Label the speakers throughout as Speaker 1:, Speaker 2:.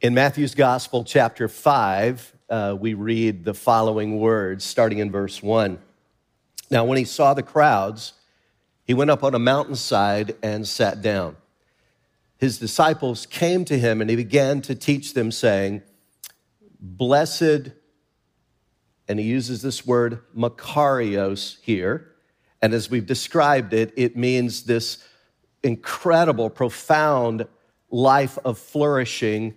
Speaker 1: In Matthew's Gospel, chapter 5, uh, we read the following words, starting in verse 1. Now, when he saw the crowds, he went up on a mountainside and sat down. His disciples came to him and he began to teach them, saying, Blessed, and he uses this word makarios here. And as we've described it, it means this incredible, profound life of flourishing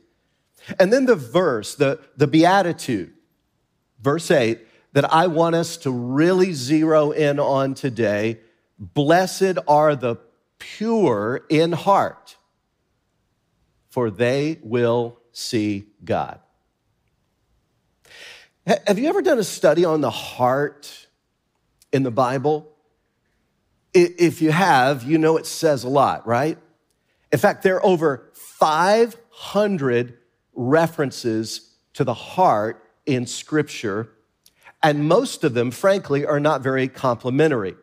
Speaker 1: And then the verse, the, the beatitude, verse 8, that I want us to really zero in on today. Blessed are the pure in heart, for they will see God. Have you ever done a study on the heart in the Bible? If you have, you know it says a lot, right? In fact, there are over 500 references to the heart in Scripture, and most of them, frankly, are not very complimentary.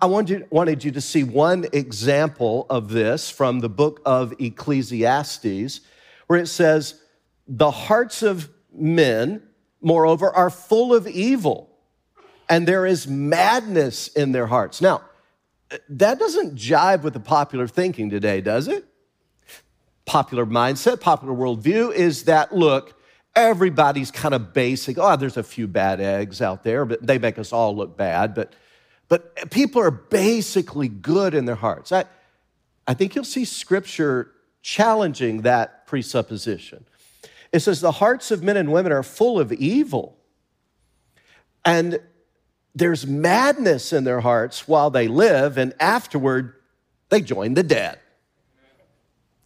Speaker 1: I wanted you, to see one example of this from the book of Ecclesiastes, where it says, The hearts of men, moreover, are full of evil, and there is madness in their hearts. Now, that doesn't jive with the popular thinking today, does it? Popular mindset, popular worldview is that, look, everybody's kind of basic. Oh, there's a few bad eggs out there, but they make us all look bad. But, but people are basically good in their hearts. I, I think you'll see scripture challenging that presupposition. It says, the hearts of men and women are full of evil. And there's madness in their hearts while they live, and afterward, they join the dead.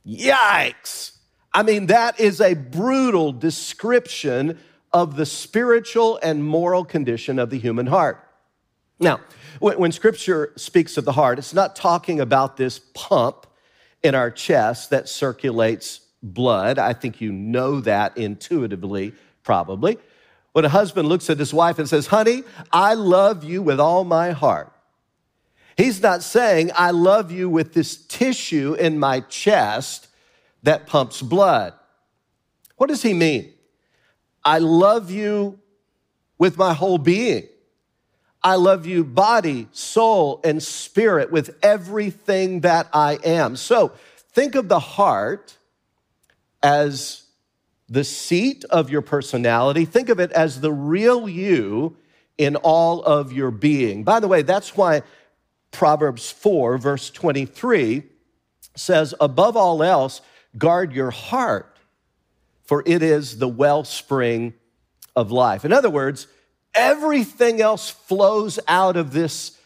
Speaker 1: Yikes. I mean, that is a brutal description of the spiritual and moral condition of the human heart. Now, when, scripture speaks of the heart, it's not talking about this pump in our chest that circulates blood. I think you know that intuitively, probably. When a husband looks at his wife and says, Honey, I love you with all my heart, He's not saying, I love you with this tissue in my chest that pumps blood. What does he mean? I love you with my whole being. I love you body, soul, and spirit with everything that I am. So think of the heart as the seat of your personality. Think of it as the real you in all of your being. By the way, that's why Proverbs 4, verse 23 says, above all else, guard your heart, for it is the wellspring of life. In other words, everything else flows out of this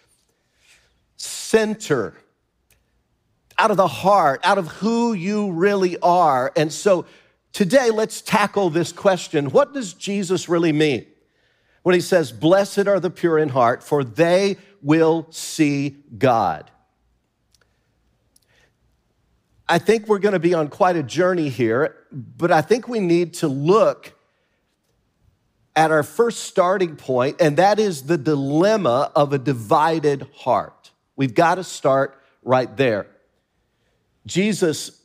Speaker 1: center, out of the heart, out of who you really are. And so today, let's tackle this question What does Jesus really mean when he says, Blessed are the pure in heart, for they will see God. I think we're going to be on quite a journey here, but I think we need to look at our first starting point, and that is the dilemma of a divided heart. We've got to start right there. Jesus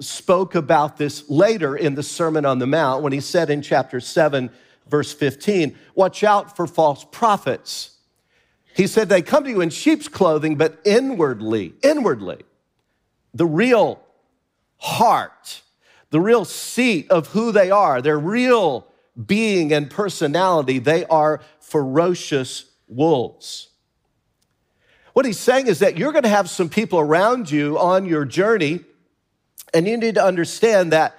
Speaker 1: spoke about this later in the Sermon on the Mount when he said in chapter 7, verse 15, Watch out for false prophets he said, They come to you in sheep's clothing, but inwardly, inwardly, the real heart, the real seat of who they are, their real being and personality, they are ferocious wolves. What he's saying is that you're going to have some people around you on your journey, and you need to understand that,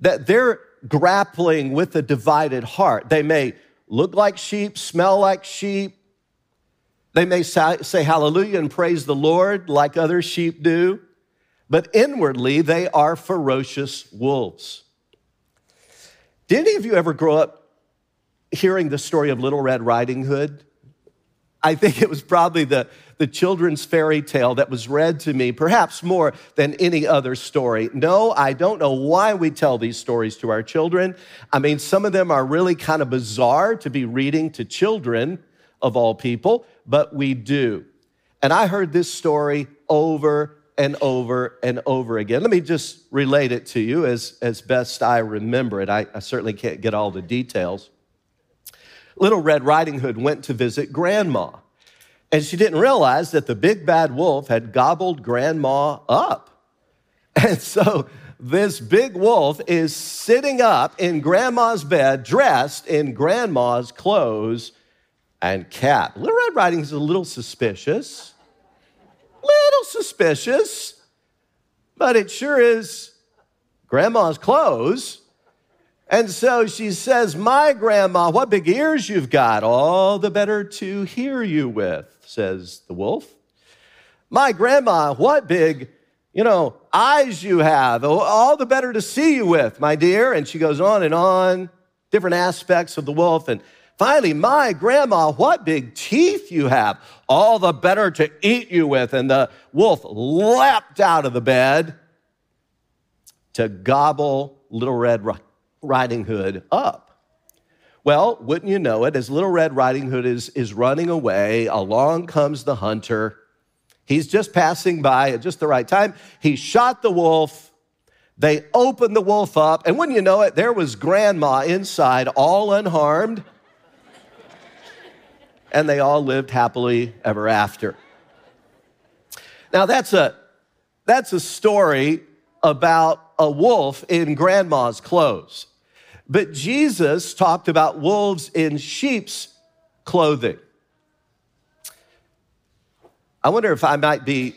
Speaker 1: that they're grappling with a divided heart. They may look like sheep, smell like sheep, they may say hallelujah and praise the Lord like other sheep do, but inwardly they are ferocious wolves. Did any of you ever grow up hearing the story of Little Red Riding Hood? I think it was probably the, the children's fairy tale that was read to me, perhaps more than any other story. No, I don't know why we tell these stories to our children. I mean, some of them are really kind of bizarre to be reading to children of all people, but we do. And I heard this story over and over and over again. Let me just relate it to you as, as best I remember it. I, I certainly can't get all the details. Little Red Riding Hood went to visit Grandma, and she didn't realize that the big bad wolf had gobbled Grandma up. And so this big wolf is sitting up in Grandma's bed, dressed in Grandma's clothes and cap. Little Red Riding is a little suspicious, little suspicious, but it sure is Grandma's clothes. And so she says, My grandma, what big ears you've got, all the better to hear you with, says the wolf. My grandma, what big, you know, eyes you have, oh, all the better to see you with, my dear. And she goes on and on, different aspects of the wolf. And finally, my grandma, what big teeth you have, all the better to eat you with. And the wolf leapt out of the bed to gobble Little Red Riding Hood up. Well, wouldn't you know it, as Little Red Riding Hood is, is running away, along comes the hunter. He's just passing by at just the right time. He shot the wolf. They opened the wolf up, and wouldn't you know it, there was Grandma inside, all unharmed. And they all lived happily ever after. Now, that's a, that's a story about a wolf in grandma's clothes. But Jesus talked about wolves in sheep's clothing. I wonder if I might be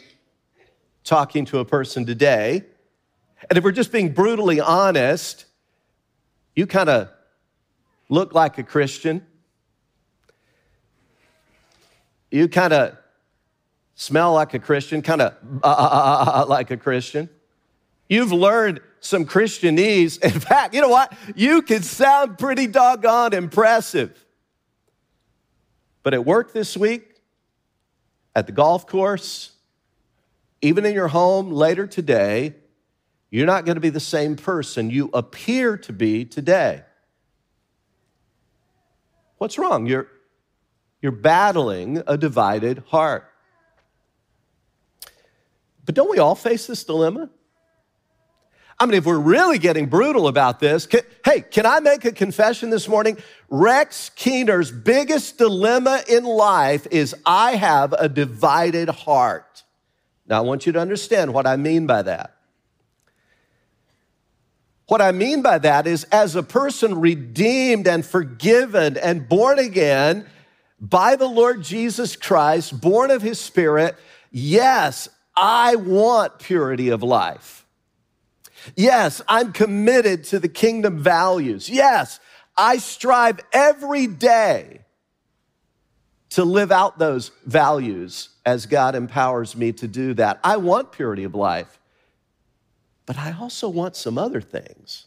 Speaker 1: talking to a person today, and if we're just being brutally honest, you kind of look like a Christian. You kind of smell like a Christian, kind of uh, like a Christian. You've learned some Christianese. In fact, you know what? You can sound pretty doggone impressive. But at work this week, at the golf course, even in your home later today, you're not going to be the same person you appear to be today. What's wrong? You're, you're battling a divided heart. But don't we all face this dilemma? I mean, if we're really getting brutal about this, can, hey, can I make a confession this morning? Rex Keener's biggest dilemma in life is I have a divided heart. Now, I want you to understand what I mean by that. What I mean by that is, as a person redeemed and forgiven and born again by the Lord Jesus Christ, born of his Spirit, yes, I want purity of life. Yes, I'm committed to the kingdom values. Yes, I strive every day to live out those values as God empowers me to do that. I want purity of life, but I also want some other things.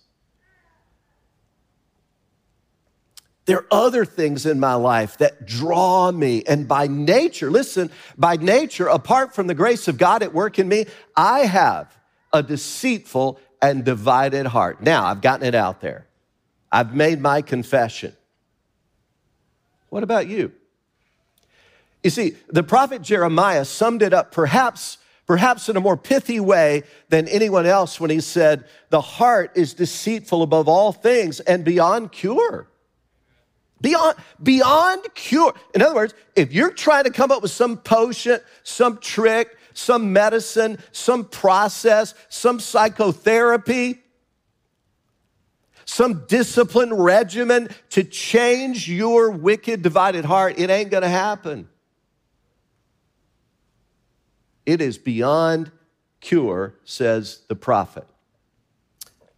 Speaker 1: There are other things in my life that draw me. And by nature, listen, by nature, apart from the grace of God at work in me, I have a deceitful and divided heart. Now, I've gotten it out there. I've made my confession. What about you? You see, the prophet Jeremiah summed it up perhaps perhaps in a more pithy way than anyone else when he said, "The heart is deceitful above all things and beyond cure." Beyond, beyond cure. In other words, if you're trying to come up with some potion, some trick, some medicine, some process, some psychotherapy, some discipline regimen to change your wicked, divided heart. It ain't gonna happen. It is beyond cure, says the prophet.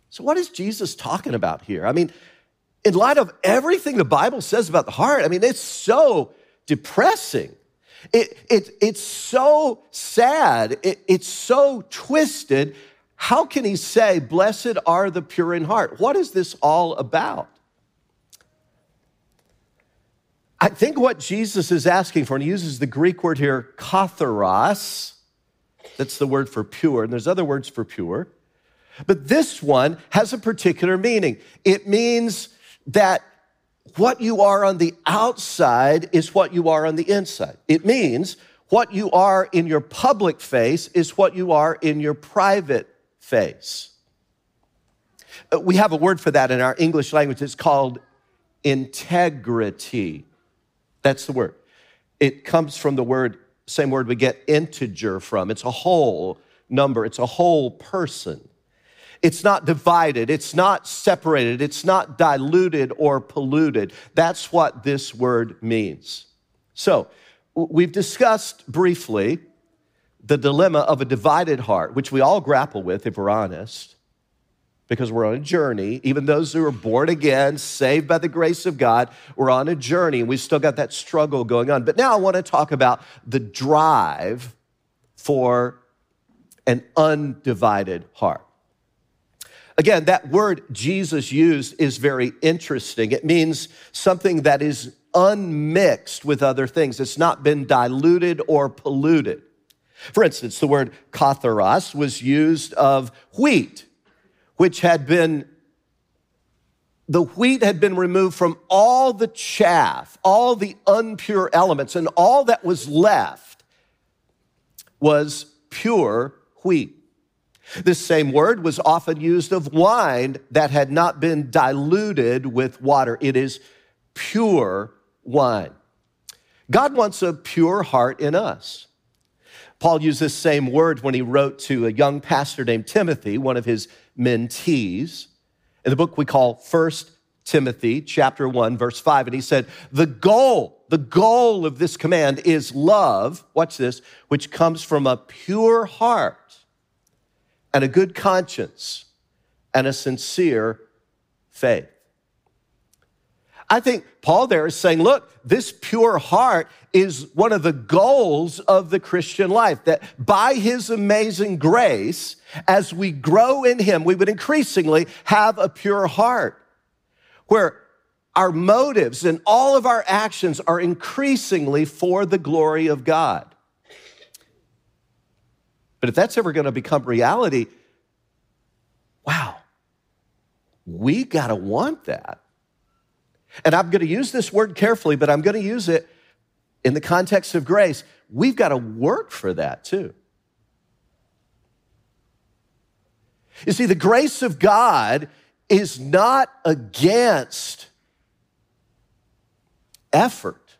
Speaker 1: So, what is Jesus talking about here? I mean, in light of everything the Bible says about the heart, I mean, it's so depressing. It, it, it's so sad, it, it's so twisted. how can he say, Blessed are the pure in heart? What is this all about? I think what Jesus is asking for, and he uses the Greek word here, katharos, that's the word for pure, and there's other words for pure. But this one has a particular meaning. It means that what you are on the outside is what you are on the inside. It means what you are in your public face is what you are in your private face. Uh, we have a word for that in our English language. It's called integrity. That's the word. It comes from the word, same word we get integer from. It's a whole number, it's a whole person. It's not divided, it's not separated, it's not diluted or polluted. That's what this word means. So, we've discussed briefly the dilemma of a divided heart, which we all grapple with if we're honest because we're on a journey. Even those who are born again, saved by the grace of God, we're on a journey and we've still got that struggle going on. But now I want to talk about the drive for an undivided heart. Again, that word Jesus used is very interesting. It means something that is unmixed with other things, it's not been diluted or polluted. For instance, the word katharos was used of wheat which had been, the wheat had been removed from all the chaff, all the unpure elements, and all that was left was pure wheat. This same word was often used of wine that had not been diluted with water. It is pure wine. God wants a pure heart in us. Paul used this same word when he wrote to a young pastor named Timothy, one of his mentees. In the book we call First Timothy, chapter 1, verse 5, and he said, The goal, the goal of this command is love, watch this, which comes from a pure heart and a good conscience and a sincere faith. I think Paul there is saying, look, this pure heart is one of the goals of the Christian life, that by his amazing grace, as we grow in him, we would increasingly have a pure heart where our motives and all of our actions are increasingly for the glory of God. But if that's ever going to become reality, wow, we got to want that. And I'm going to use this word carefully, but I'm going to use it in the context of grace. We've got to work for that too. You see, the grace of God is not against effort.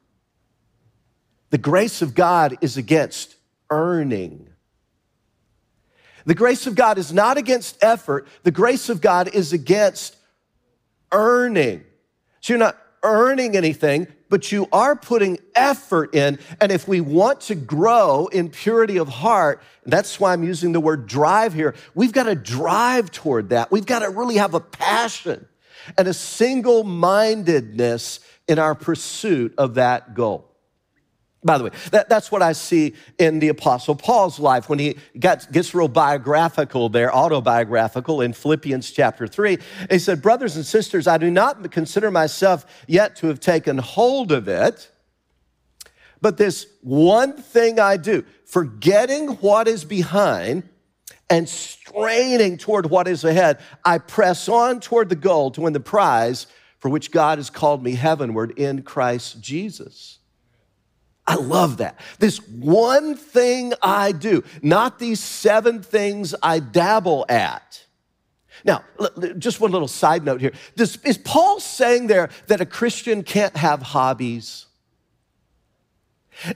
Speaker 1: The grace of God is against earning. The grace of God is not against effort. The grace of God is against earning. So you're not earning anything, but you are putting effort in. And if we want to grow in purity of heart, that's why I'm using the word drive here, we've got to drive toward that. We've got to really have a passion and a single mindedness in our pursuit of that goal. By the way, that, that's what I see in the Apostle Paul's life when he got, gets real biographical there, autobiographical in Philippians chapter 3. He said, Brothers and sisters, I do not consider myself yet to have taken hold of it, but this one thing I do, forgetting what is behind and straining toward what is ahead, I press on toward the goal to win the prize for which God has called me heavenward in Christ Jesus. I love that. This one thing I do, not these seven things I dabble at. Now, just one little side note here. is Paul saying there that a Christian can't have hobbies?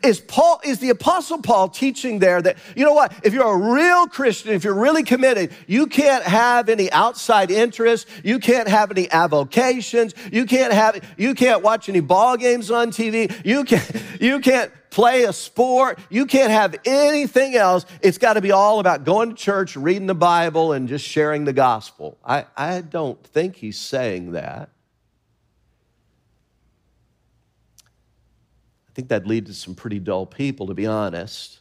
Speaker 1: Is Paul, is the apostle Paul teaching there that, you know what, if you're a real Christian, if you're really committed, you can't have any outside interests, you can't have any avocations, you can't have, you can't watch any ball games on TV, you can't, you can't play a sport, you can't have anything else. It's got to be all about going to church, reading the Bible, and just sharing the gospel. I, I don't think he's saying that. I think that'd lead to some pretty dull people, to be honest.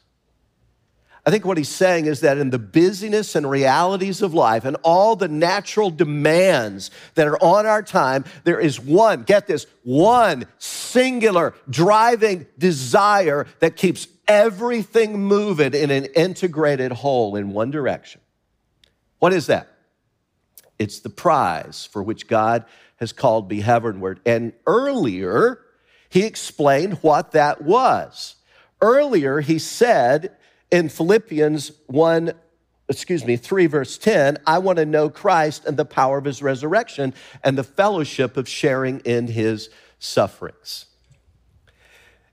Speaker 1: I think what he's saying is that in the busyness and realities of life and all the natural demands that are on our time, there is one, get this, one singular driving desire that keeps everything moving in an integrated whole in one direction. What is that? It's the prize for which God has called me heavenward. And earlier, he explained what that was. Earlier, he said in Philippians 1, excuse me, 3, verse 10, I want to know Christ and the power of his resurrection and the fellowship of sharing in his sufferings.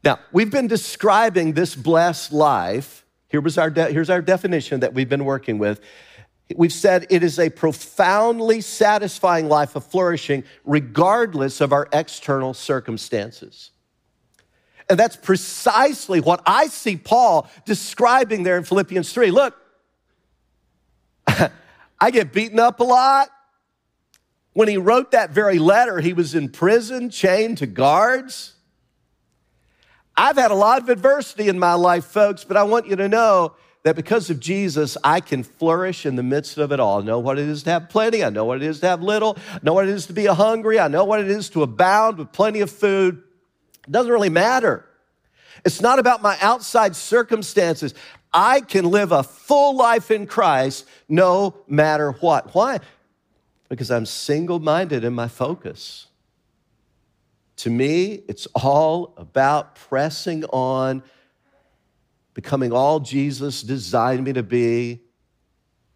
Speaker 1: Now, we've been describing this blessed life. Here was our de- here's our definition that we've been working with. We've said it is a profoundly satisfying life of flourishing, regardless of our external circumstances. And that's precisely what I see Paul describing there in Philippians 3. Look, I get beaten up a lot. When he wrote that very letter, he was in prison, chained to guards. I've had a lot of adversity in my life, folks, but I want you to know that because of Jesus, I can flourish in the midst of it all. I know what it is to have plenty. I know what it is to have little. I know what it is to be hungry. I know what it is to abound with plenty of food. It doesn't really matter. It's not about my outside circumstances. I can live a full life in Christ no matter what. Why? Because I'm single minded in my focus. To me, it's all about pressing on, becoming all Jesus designed me to be,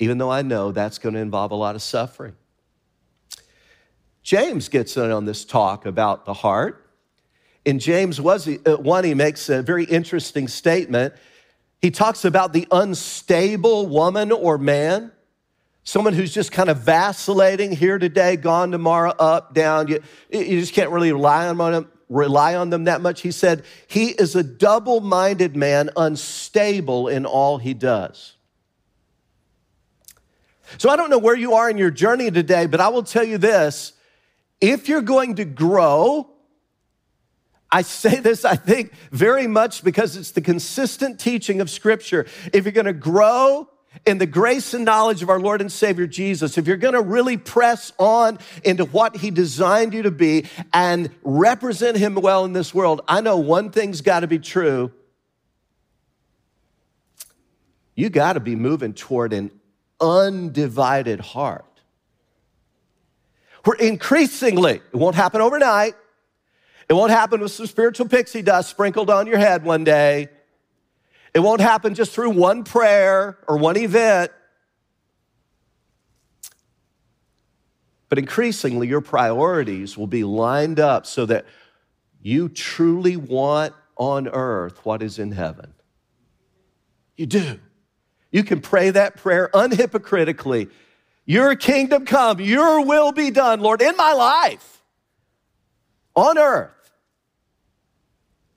Speaker 1: even though I know that's going to involve a lot of suffering. James gets in on this talk about the heart. In James 1, uh, he makes a very interesting statement. He talks about the unstable woman or man, someone who's just kind of vacillating here today, gone tomorrow, up, down. You, you just can't really rely on them, rely on them that much. He said, He is a double minded man, unstable in all he does. So I don't know where you are in your journey today, but I will tell you this if you're going to grow, I say this, I think, very much because it's the consistent teaching of Scripture. If you're going to grow in the grace and knowledge of our Lord and Savior Jesus, if you're going to really press on into what He designed you to be and represent Him well in this world, I know one thing's got to be true. You got to be moving toward an undivided heart. We're increasingly, it won't happen overnight, it won't happen with some spiritual pixie dust sprinkled on your head one day. It won't happen just through one prayer or one event. But increasingly, your priorities will be lined up so that you truly want on earth what is in heaven. You do. You can pray that prayer unhypocritically. Your kingdom come, your will be done, Lord, in my life, on earth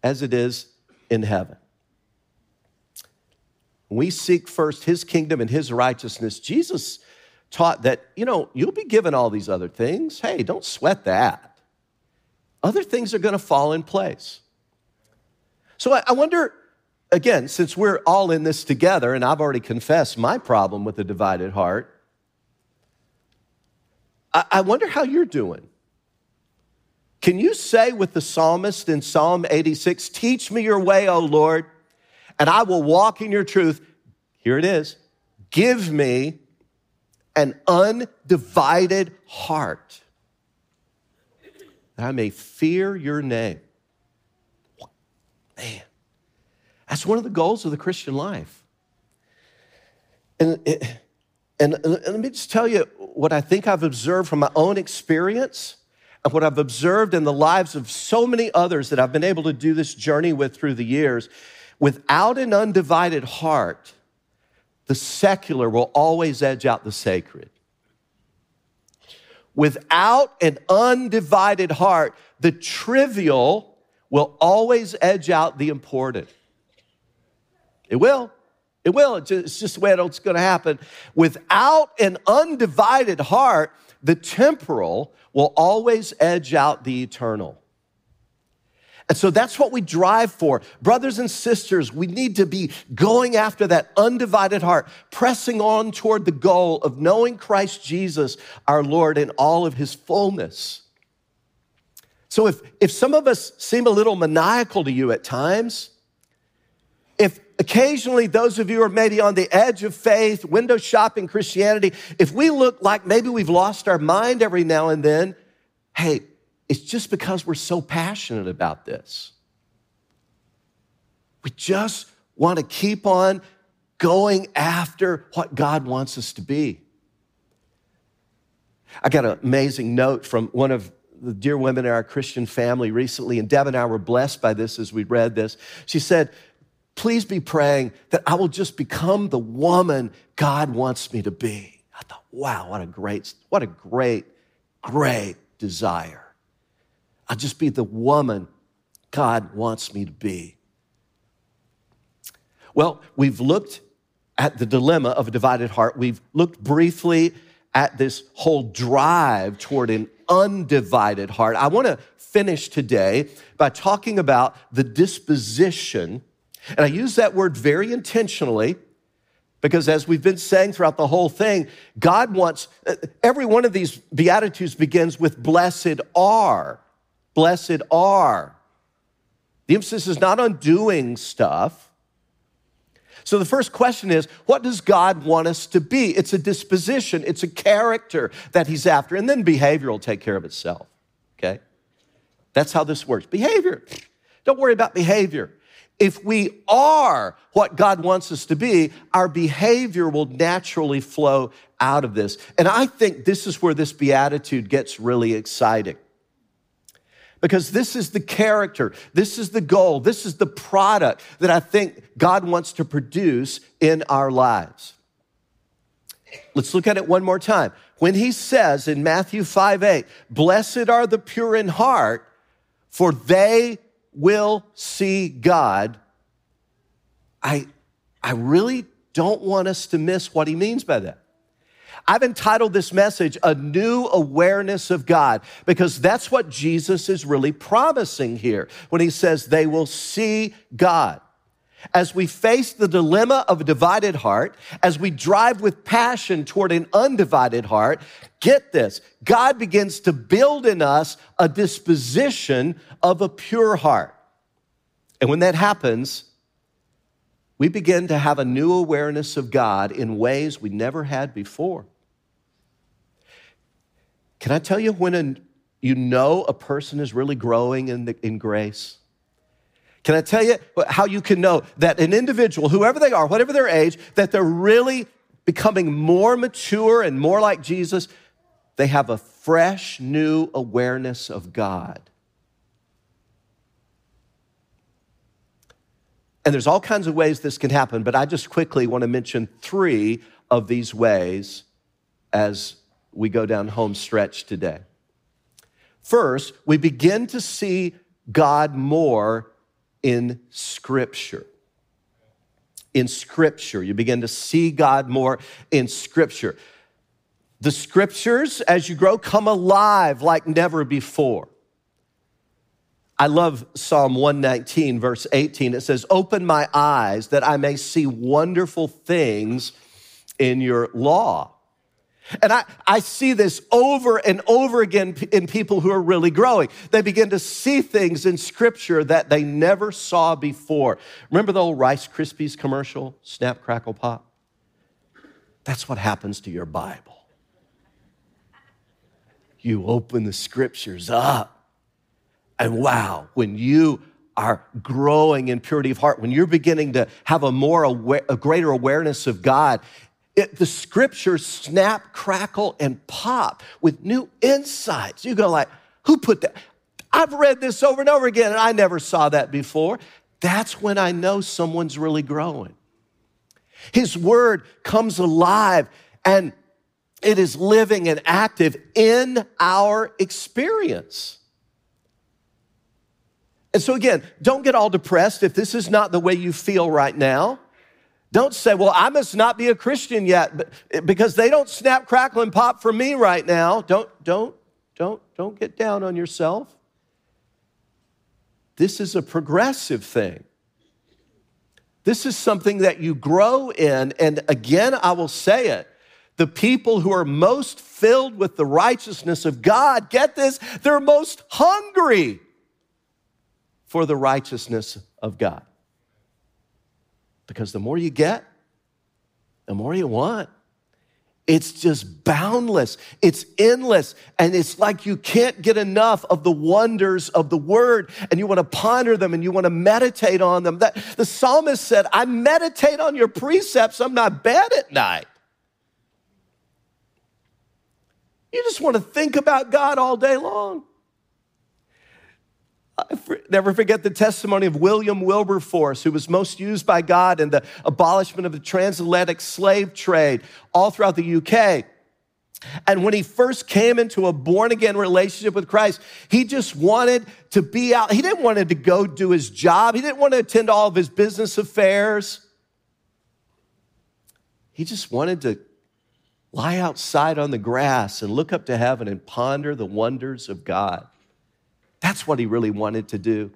Speaker 1: as it is in heaven. We seek first his kingdom and his righteousness. Jesus taught that, you know, you'll be given all these other things. Hey, don't sweat that. Other things are going to fall in place. So I wonder, again, since we're all in this together, and I've already confessed my problem with a divided heart, I wonder how you're doing. Can you say with the psalmist in Psalm 86, Teach me your way, O Lord, and I will walk in your truth? Here it is. Give me an undivided heart that I may fear your name. Man, that's one of the goals of the Christian life. And, and, and let me just tell you what I think I've observed from my own experience and what I've observed in the lives of so many others that I've been able to do this journey with through the years, without an undivided heart, the secular will always edge out the sacred. Without an undivided heart, the trivial will always edge out the important. It will. It will. It's just the way it's going to happen. Without an undivided heart, the temporal will always edge out the eternal. And so that's what we drive for. Brothers and sisters, we need to be going after that undivided heart, pressing on toward the goal of knowing Christ Jesus, our Lord, in all of his fullness. So if, if some of us seem a little maniacal to you at times, if occasionally those of you are maybe on the edge of faith, window shopping Christianity, if we look like maybe we've lost our mind every now and then, hey, it's just because we're so passionate about this. We just want to keep on going after what God wants us to be. I got an amazing note from one of the dear women in our Christian family recently, and Deb and I were blessed by this as we read this. She said, Please be praying that I will just become the woman God wants me to be. I thought, wow, what a great, what a great, great desire. I'll just be the woman God wants me to be. Well, we've looked at the dilemma of a divided heart. We've looked briefly at this whole drive toward an undivided heart. I want to finish today by talking about the disposition, and I use that word very intentionally because as we've been saying throughout the whole thing, God wants uh, every one of these Beatitudes begins with blessed are blessed are. The emphasis is not on doing stuff. So the first question is what does God want us to be? It's a disposition, it's a character that He's after, and then behavior will take care of itself, okay? That's how this works. Behavior. Don't worry about behavior. If we are what God wants us to be, our behavior will naturally flow out of this. And I think this is where this beatitude gets really exciting because this is the character, this is the goal, this is the product that I think God wants to produce in our lives. Let's look at it one more time. When he says in Matthew 5 8, Blessed are the pure in heart, for they will see God. I, I really don't want us to miss what he means by that. I've entitled this message, A New Awareness of God, because that's what Jesus is really promising here when he says they will see God. As we face the dilemma of a divided heart, as we drive with passion toward an undivided heart, get this God begins to build in us a disposition of a pure heart. And when that happens, we begin to have a new awareness of God in ways we never had before. Can I tell you when a, you know a person is really growing in, the, in grace? Can I tell you how you can know that an individual, whoever they are, whatever their age, that they're really becoming more mature and more like Jesus? They have a fresh, new awareness of God. And there's all kinds of ways this can happen, but I just quickly want to mention three of these ways as we go down home stretch today. First, we begin to see God more in Scripture. In Scripture, you begin to see God more in Scripture. The Scriptures, as you grow, come alive like never before. I love Psalm 119, verse 18. It says, Open my eyes that I may see wonderful things in your law. And I, I see this over and over again in people who are really growing. They begin to see things in scripture that they never saw before. Remember the old Rice Krispies commercial, Snap, Crackle, Pop? That's what happens to your Bible. You open the scriptures up, and wow, when you are growing in purity of heart, when you're beginning to have a more aware, a greater awareness of God, it, the scriptures snap, crackle, and pop with new insights. You go like, who put that? I've read this over and over again, and I never saw that before. That's when I know someone's really growing. His word comes alive and it is living and active in our experience. And so, again, don't get all depressed if this is not the way you feel right now. Don't say, well, I must not be a Christian yet eh, because they don't snap, crackle, and pop for me right now. Don't, don't, don't, don't get down on yourself. this is a progressive thing. This is something that you grow in. And again, I will say it the people who are most filled with the righteousness of God, get this, they're most hungry for the righteousness of God. Because the more you get, the more you want. It's just boundless. It's endless. And it's like you can't get enough of the wonders of the word and you want to ponder them and you want to meditate on them. That, the psalmist said, I meditate on your precepts. I'm not bad at night. You just want to think about God all day long. I never forget the testimony of William Wilberforce, who was most used by God in the abolishment of the transatlantic slave trade all throughout the UK. And when he first came into a born again relationship with Christ, he just wanted to be out. He didn't want to go do his job, he didn't want to attend all of his business affairs. He just wanted to lie outside on the grass and look up to heaven and ponder the wonders of God. That's what he really wanted to do.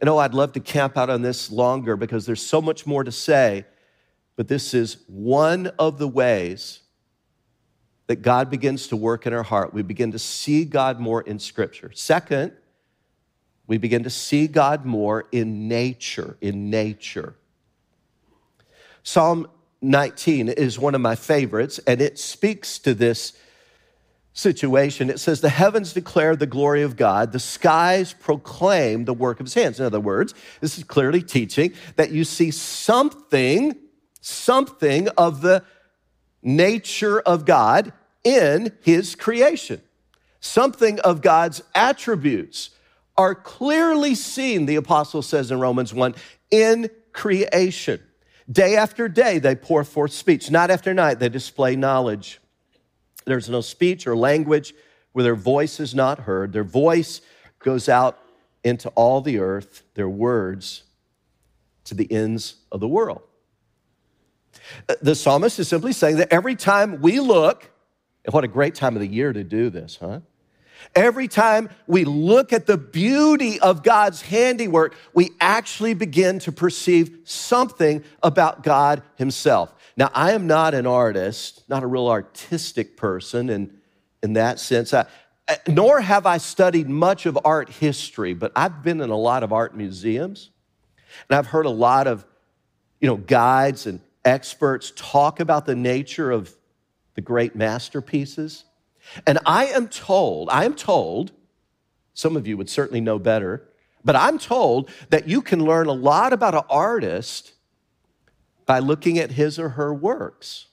Speaker 1: And oh, I'd love to camp out on this longer because there's so much more to say, but this is one of the ways that God begins to work in our heart. We begin to see God more in Scripture. Second, we begin to see God more in nature, in nature. Psalm 19 is one of my favorites, and it speaks to this situation. It says, The heavens declare the glory of God, the skies proclaim the work of his hands. In other words, this is clearly teaching that you see something, something of the nature of God in his creation. Something of God's attributes are clearly seen, the apostle says in Romans 1, in creation. Day after day, they pour forth speech. Night after night, they display knowledge. There's no speech or language where their voice is not heard. Their voice goes out into all the earth, their words to the ends of the world. Uh, the psalmist is simply saying that every time we look, and what a great time of the year to do this, huh? Every time we look at the beauty of God's handiwork, we actually begin to perceive something about God Himself. Now, I am not an artist, not a real artistic person in, in that sense, I, nor have I studied much of art history, but I've been in a lot of art museums, and I've heard a lot of you know, guides and experts talk about the nature of the great masterpieces. And I am told, I am told, some of you would certainly know better, but I'm told that you can learn a lot about an artist by looking at his or her works.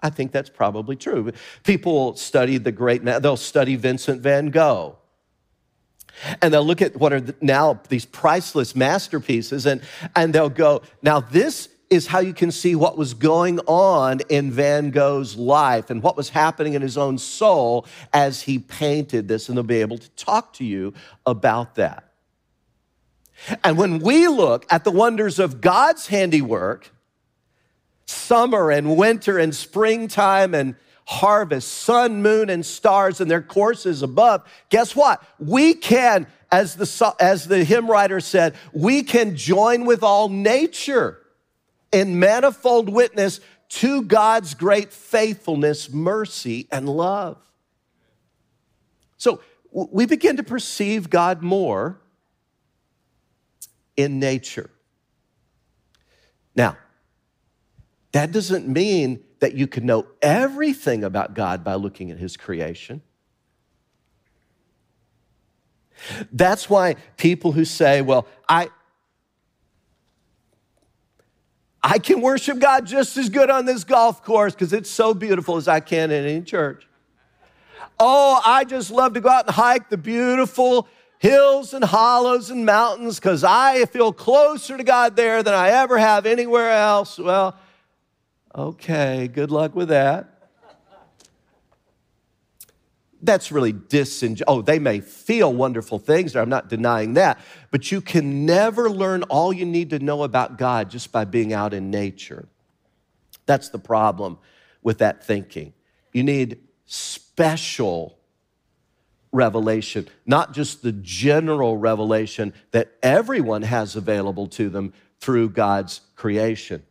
Speaker 1: I think that's probably true. People study the great, they'll study Vincent van Gogh. And they'll look at what are now these priceless masterpieces, and, and they'll go, now this is how you can see what was going on in Van Gogh's life and what was happening in his own soul as he painted this, and they'll be able to talk to you about that. And when we look at the wonders of God's handiwork, summer and winter and springtime and harvest, sun, moon, and stars and their courses above, guess what? We can, as the, as the hymn writer said, we can join with all nature in manifold witness to God's great faithfulness, mercy, and love. So we begin to perceive God more in nature. Now, that doesn't mean that you can know everything about God by looking at his creation. That's why people who say, well, I, I can worship God just as good on this golf course because it's so beautiful as I can in any church. Oh, I just love to go out and hike the beautiful hills and hollows and mountains because I feel closer to God there than I ever have anywhere else. Well, okay, good luck with that that's really disingenuous. Oh, they may feel wonderful things, I'm not denying that, but you can never learn all you need to know about God just by being out in nature. That's the problem with that thinking. You need special revelation, not just the general revelation that everyone has available to them through God's creation.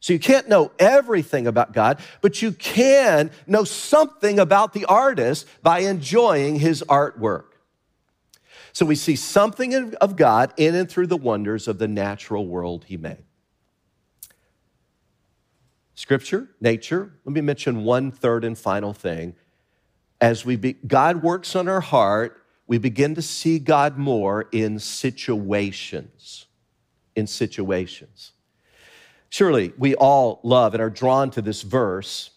Speaker 1: So you can't know everything about God, but you can know something about the artist by enjoying his artwork. So we see something of God in and through the wonders of the natural world he made. Scripture, nature, let me mention one third and final thing. As we be, God works on our heart, we begin to see God more in situations. In situations. Surely we all love and are drawn to this verse,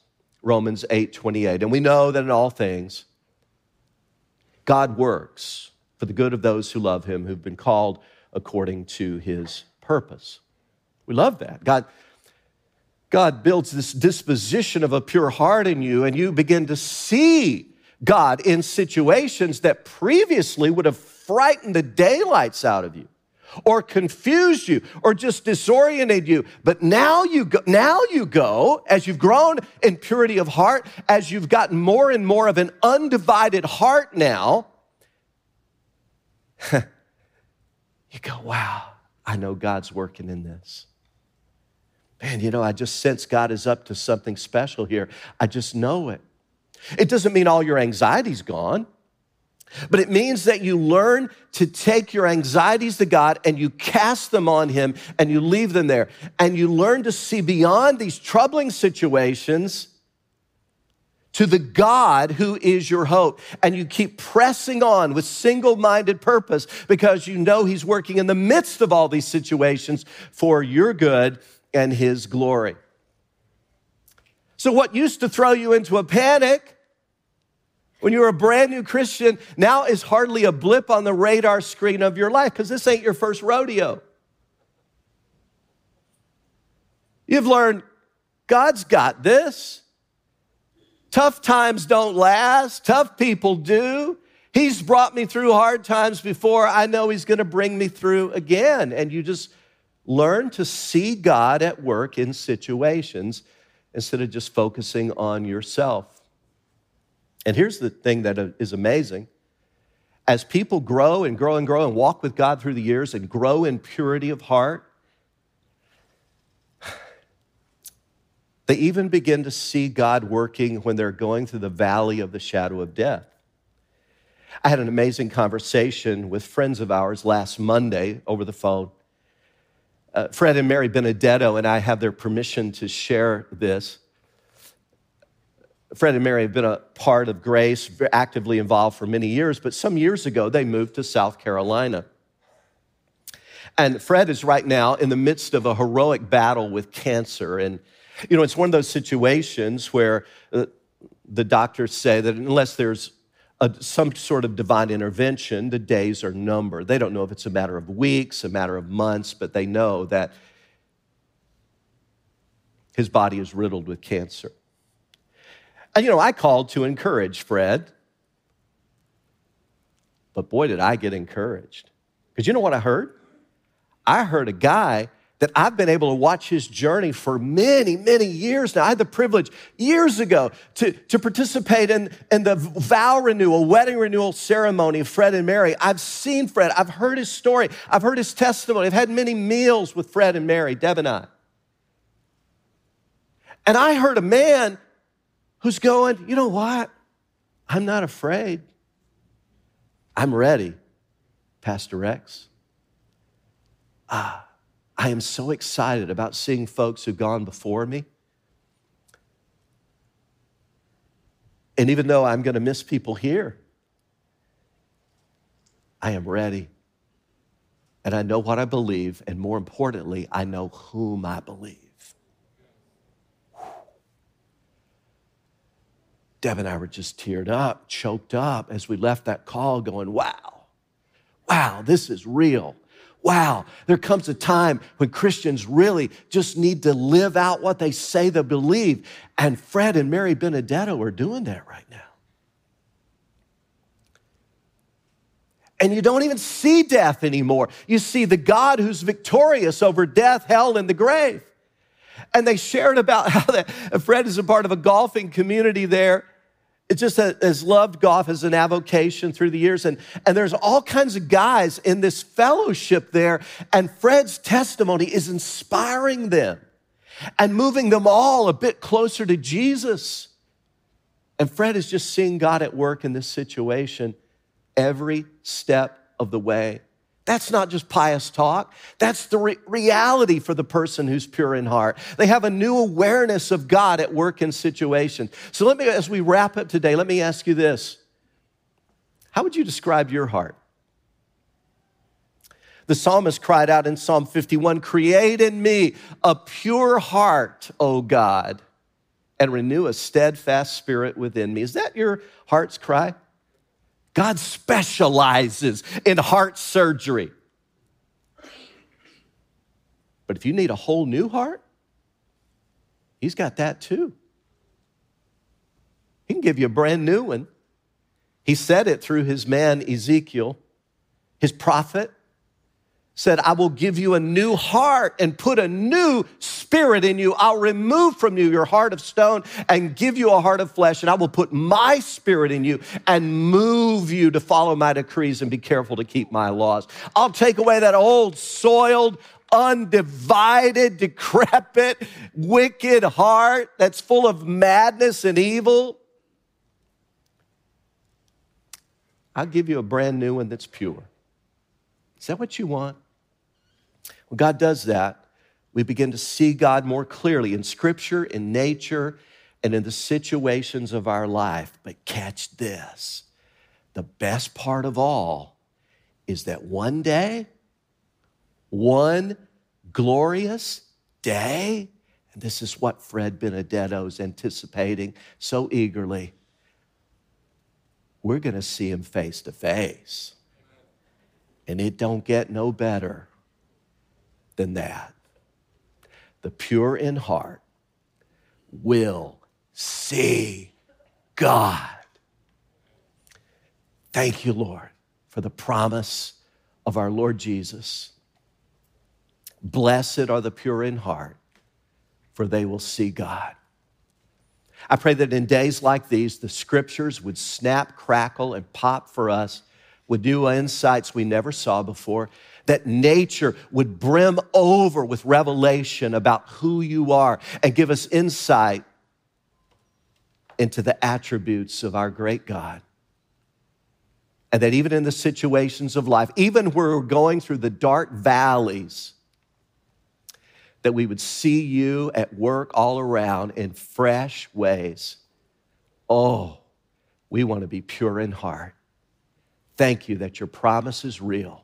Speaker 1: Romans 8 28. And we know that in all things, God works for the good of those who love him, who've been called according to his purpose. We love that. God, God builds this disposition of a pure heart in you, and you begin to see God in situations that previously would have frightened the daylights out of you or confused you or just disoriented you. But now you go, now you go, as you've grown in purity of heart, as you've gotten more and more of an undivided heart now, you go, wow, I know God's working in this. Man, you know, I just sense God is up to something special here. I just know it. It doesn't mean all your anxiety's gone. But it means that you learn to take your anxieties to God and you cast them on Him and you leave them there. And you learn to see beyond these troubling situations to the God who is your hope. And you keep pressing on with single minded purpose because you know He's working in the midst of all these situations for your good and His glory. So, what used to throw you into a panic? When you're a brand new Christian, now is hardly a blip on the radar screen of your life because this ain't your first rodeo. You've learned God's got this. Tough times don't last, tough people do. He's brought me through hard times before. I know He's going to bring me through again. And you just learn to see God at work in situations instead of just focusing on yourself. And here's the thing that is amazing as people grow and grow and grow and walk with God through the years and grow in purity of heart, they even begin to see God working when they're going through the valley of the shadow of death. I had an amazing conversation with friends of ours last Monday over the phone. Uh, Fred and Mary Benedetto and I have their permission to share this. Fred and Mary have been a part of Grace, actively involved for many years, but some years ago they moved to South Carolina. And Fred is right now in the midst of a heroic battle with cancer. And, you know, it's one of those situations where uh, the doctors say that unless there's a, some sort of divine intervention, the days are numbered. They don't know if it's a matter of weeks, a matter of months, but they know that his body is riddled with cancer. And you know, I called to encourage Fred. But boy, did I get encouraged. Because you know what I heard? I heard a guy that I've been able to watch his journey for many, many years now. I had the privilege years ago to, to participate in, in the vow renewal, wedding renewal ceremony of Fred and Mary. I've seen Fred, I've heard his story, I've heard his testimony, I've had many meals with Fred and Mary, Deb and I. And I heard a man who's going, you know what? I'm not afraid. I'm ready, Pastor Rex. Ah, I am so excited about seeing folks who've gone before me. And even though I'm going to miss people here, I am ready. And I know what I believe. And more importantly, I know whom I believe. Deb and I were just teared up, choked up as we left that call, going, wow, wow, this is real. Wow, there comes a time when Christians really just need to live out what they say they believe. And Fred and Mary Benedetto are doing that right now. And you don't even see death anymore. You see the God who's victorious over death, hell, and the grave. And they shared about how that Fred is a part of a golfing community there it just has loved golf as an avocation through the years. And, and there's all kinds of guys in this fellowship there. And Fred's testimony is inspiring them and moving them all a bit closer to Jesus. And Fred is just seeing God at work in this situation every step of the way. That's not just pious talk. That's the re- reality for the person who's pure in heart. They have a new awareness of God at work in situations. So let me, as we wrap up today, let me ask you this. How would you describe your heart? The psalmist cried out in Psalm 51 Create in me a pure heart, O God, and renew a steadfast spirit within me. Is that your heart's cry? God specializes in heart surgery. But if you need a whole new heart, He's got that too. He can give you a brand new one. He said it through his man Ezekiel, his prophet said, I will give you a new heart and put a new spirit in you. I'll remove from you your heart of stone and give you a heart of flesh, and I will put my spirit in you and move you to follow my decrees and be careful to keep my laws. I'll take away that old, soiled, undivided, decrepit, wicked heart that's full of madness and evil. I'll give you a brand new one that's pure. Is that what you want? When God does that, we begin to see God more clearly in scripture, in nature, and in the situations of our life. But catch this the best part of all is that one day, one glorious day, and this is what Fred Benedetto is anticipating so eagerly, we're going to see him face to face. And it don't get no better than that. The pure in heart will see God. Thank you, Lord, for the promise of our Lord Jesus. Blessed are the pure in heart, for they will see God. I pray that in days like these, the scriptures would snap, crackle, and pop for us with new insights we never saw before, that nature would brim over with revelation about who you are and give us insight into the attributes of our great God. And that even in the situations of life, even where we're going through the dark valleys, that we would see you at work all around in fresh ways. Oh, we want to be pure in heart. Thank you that your promise is real.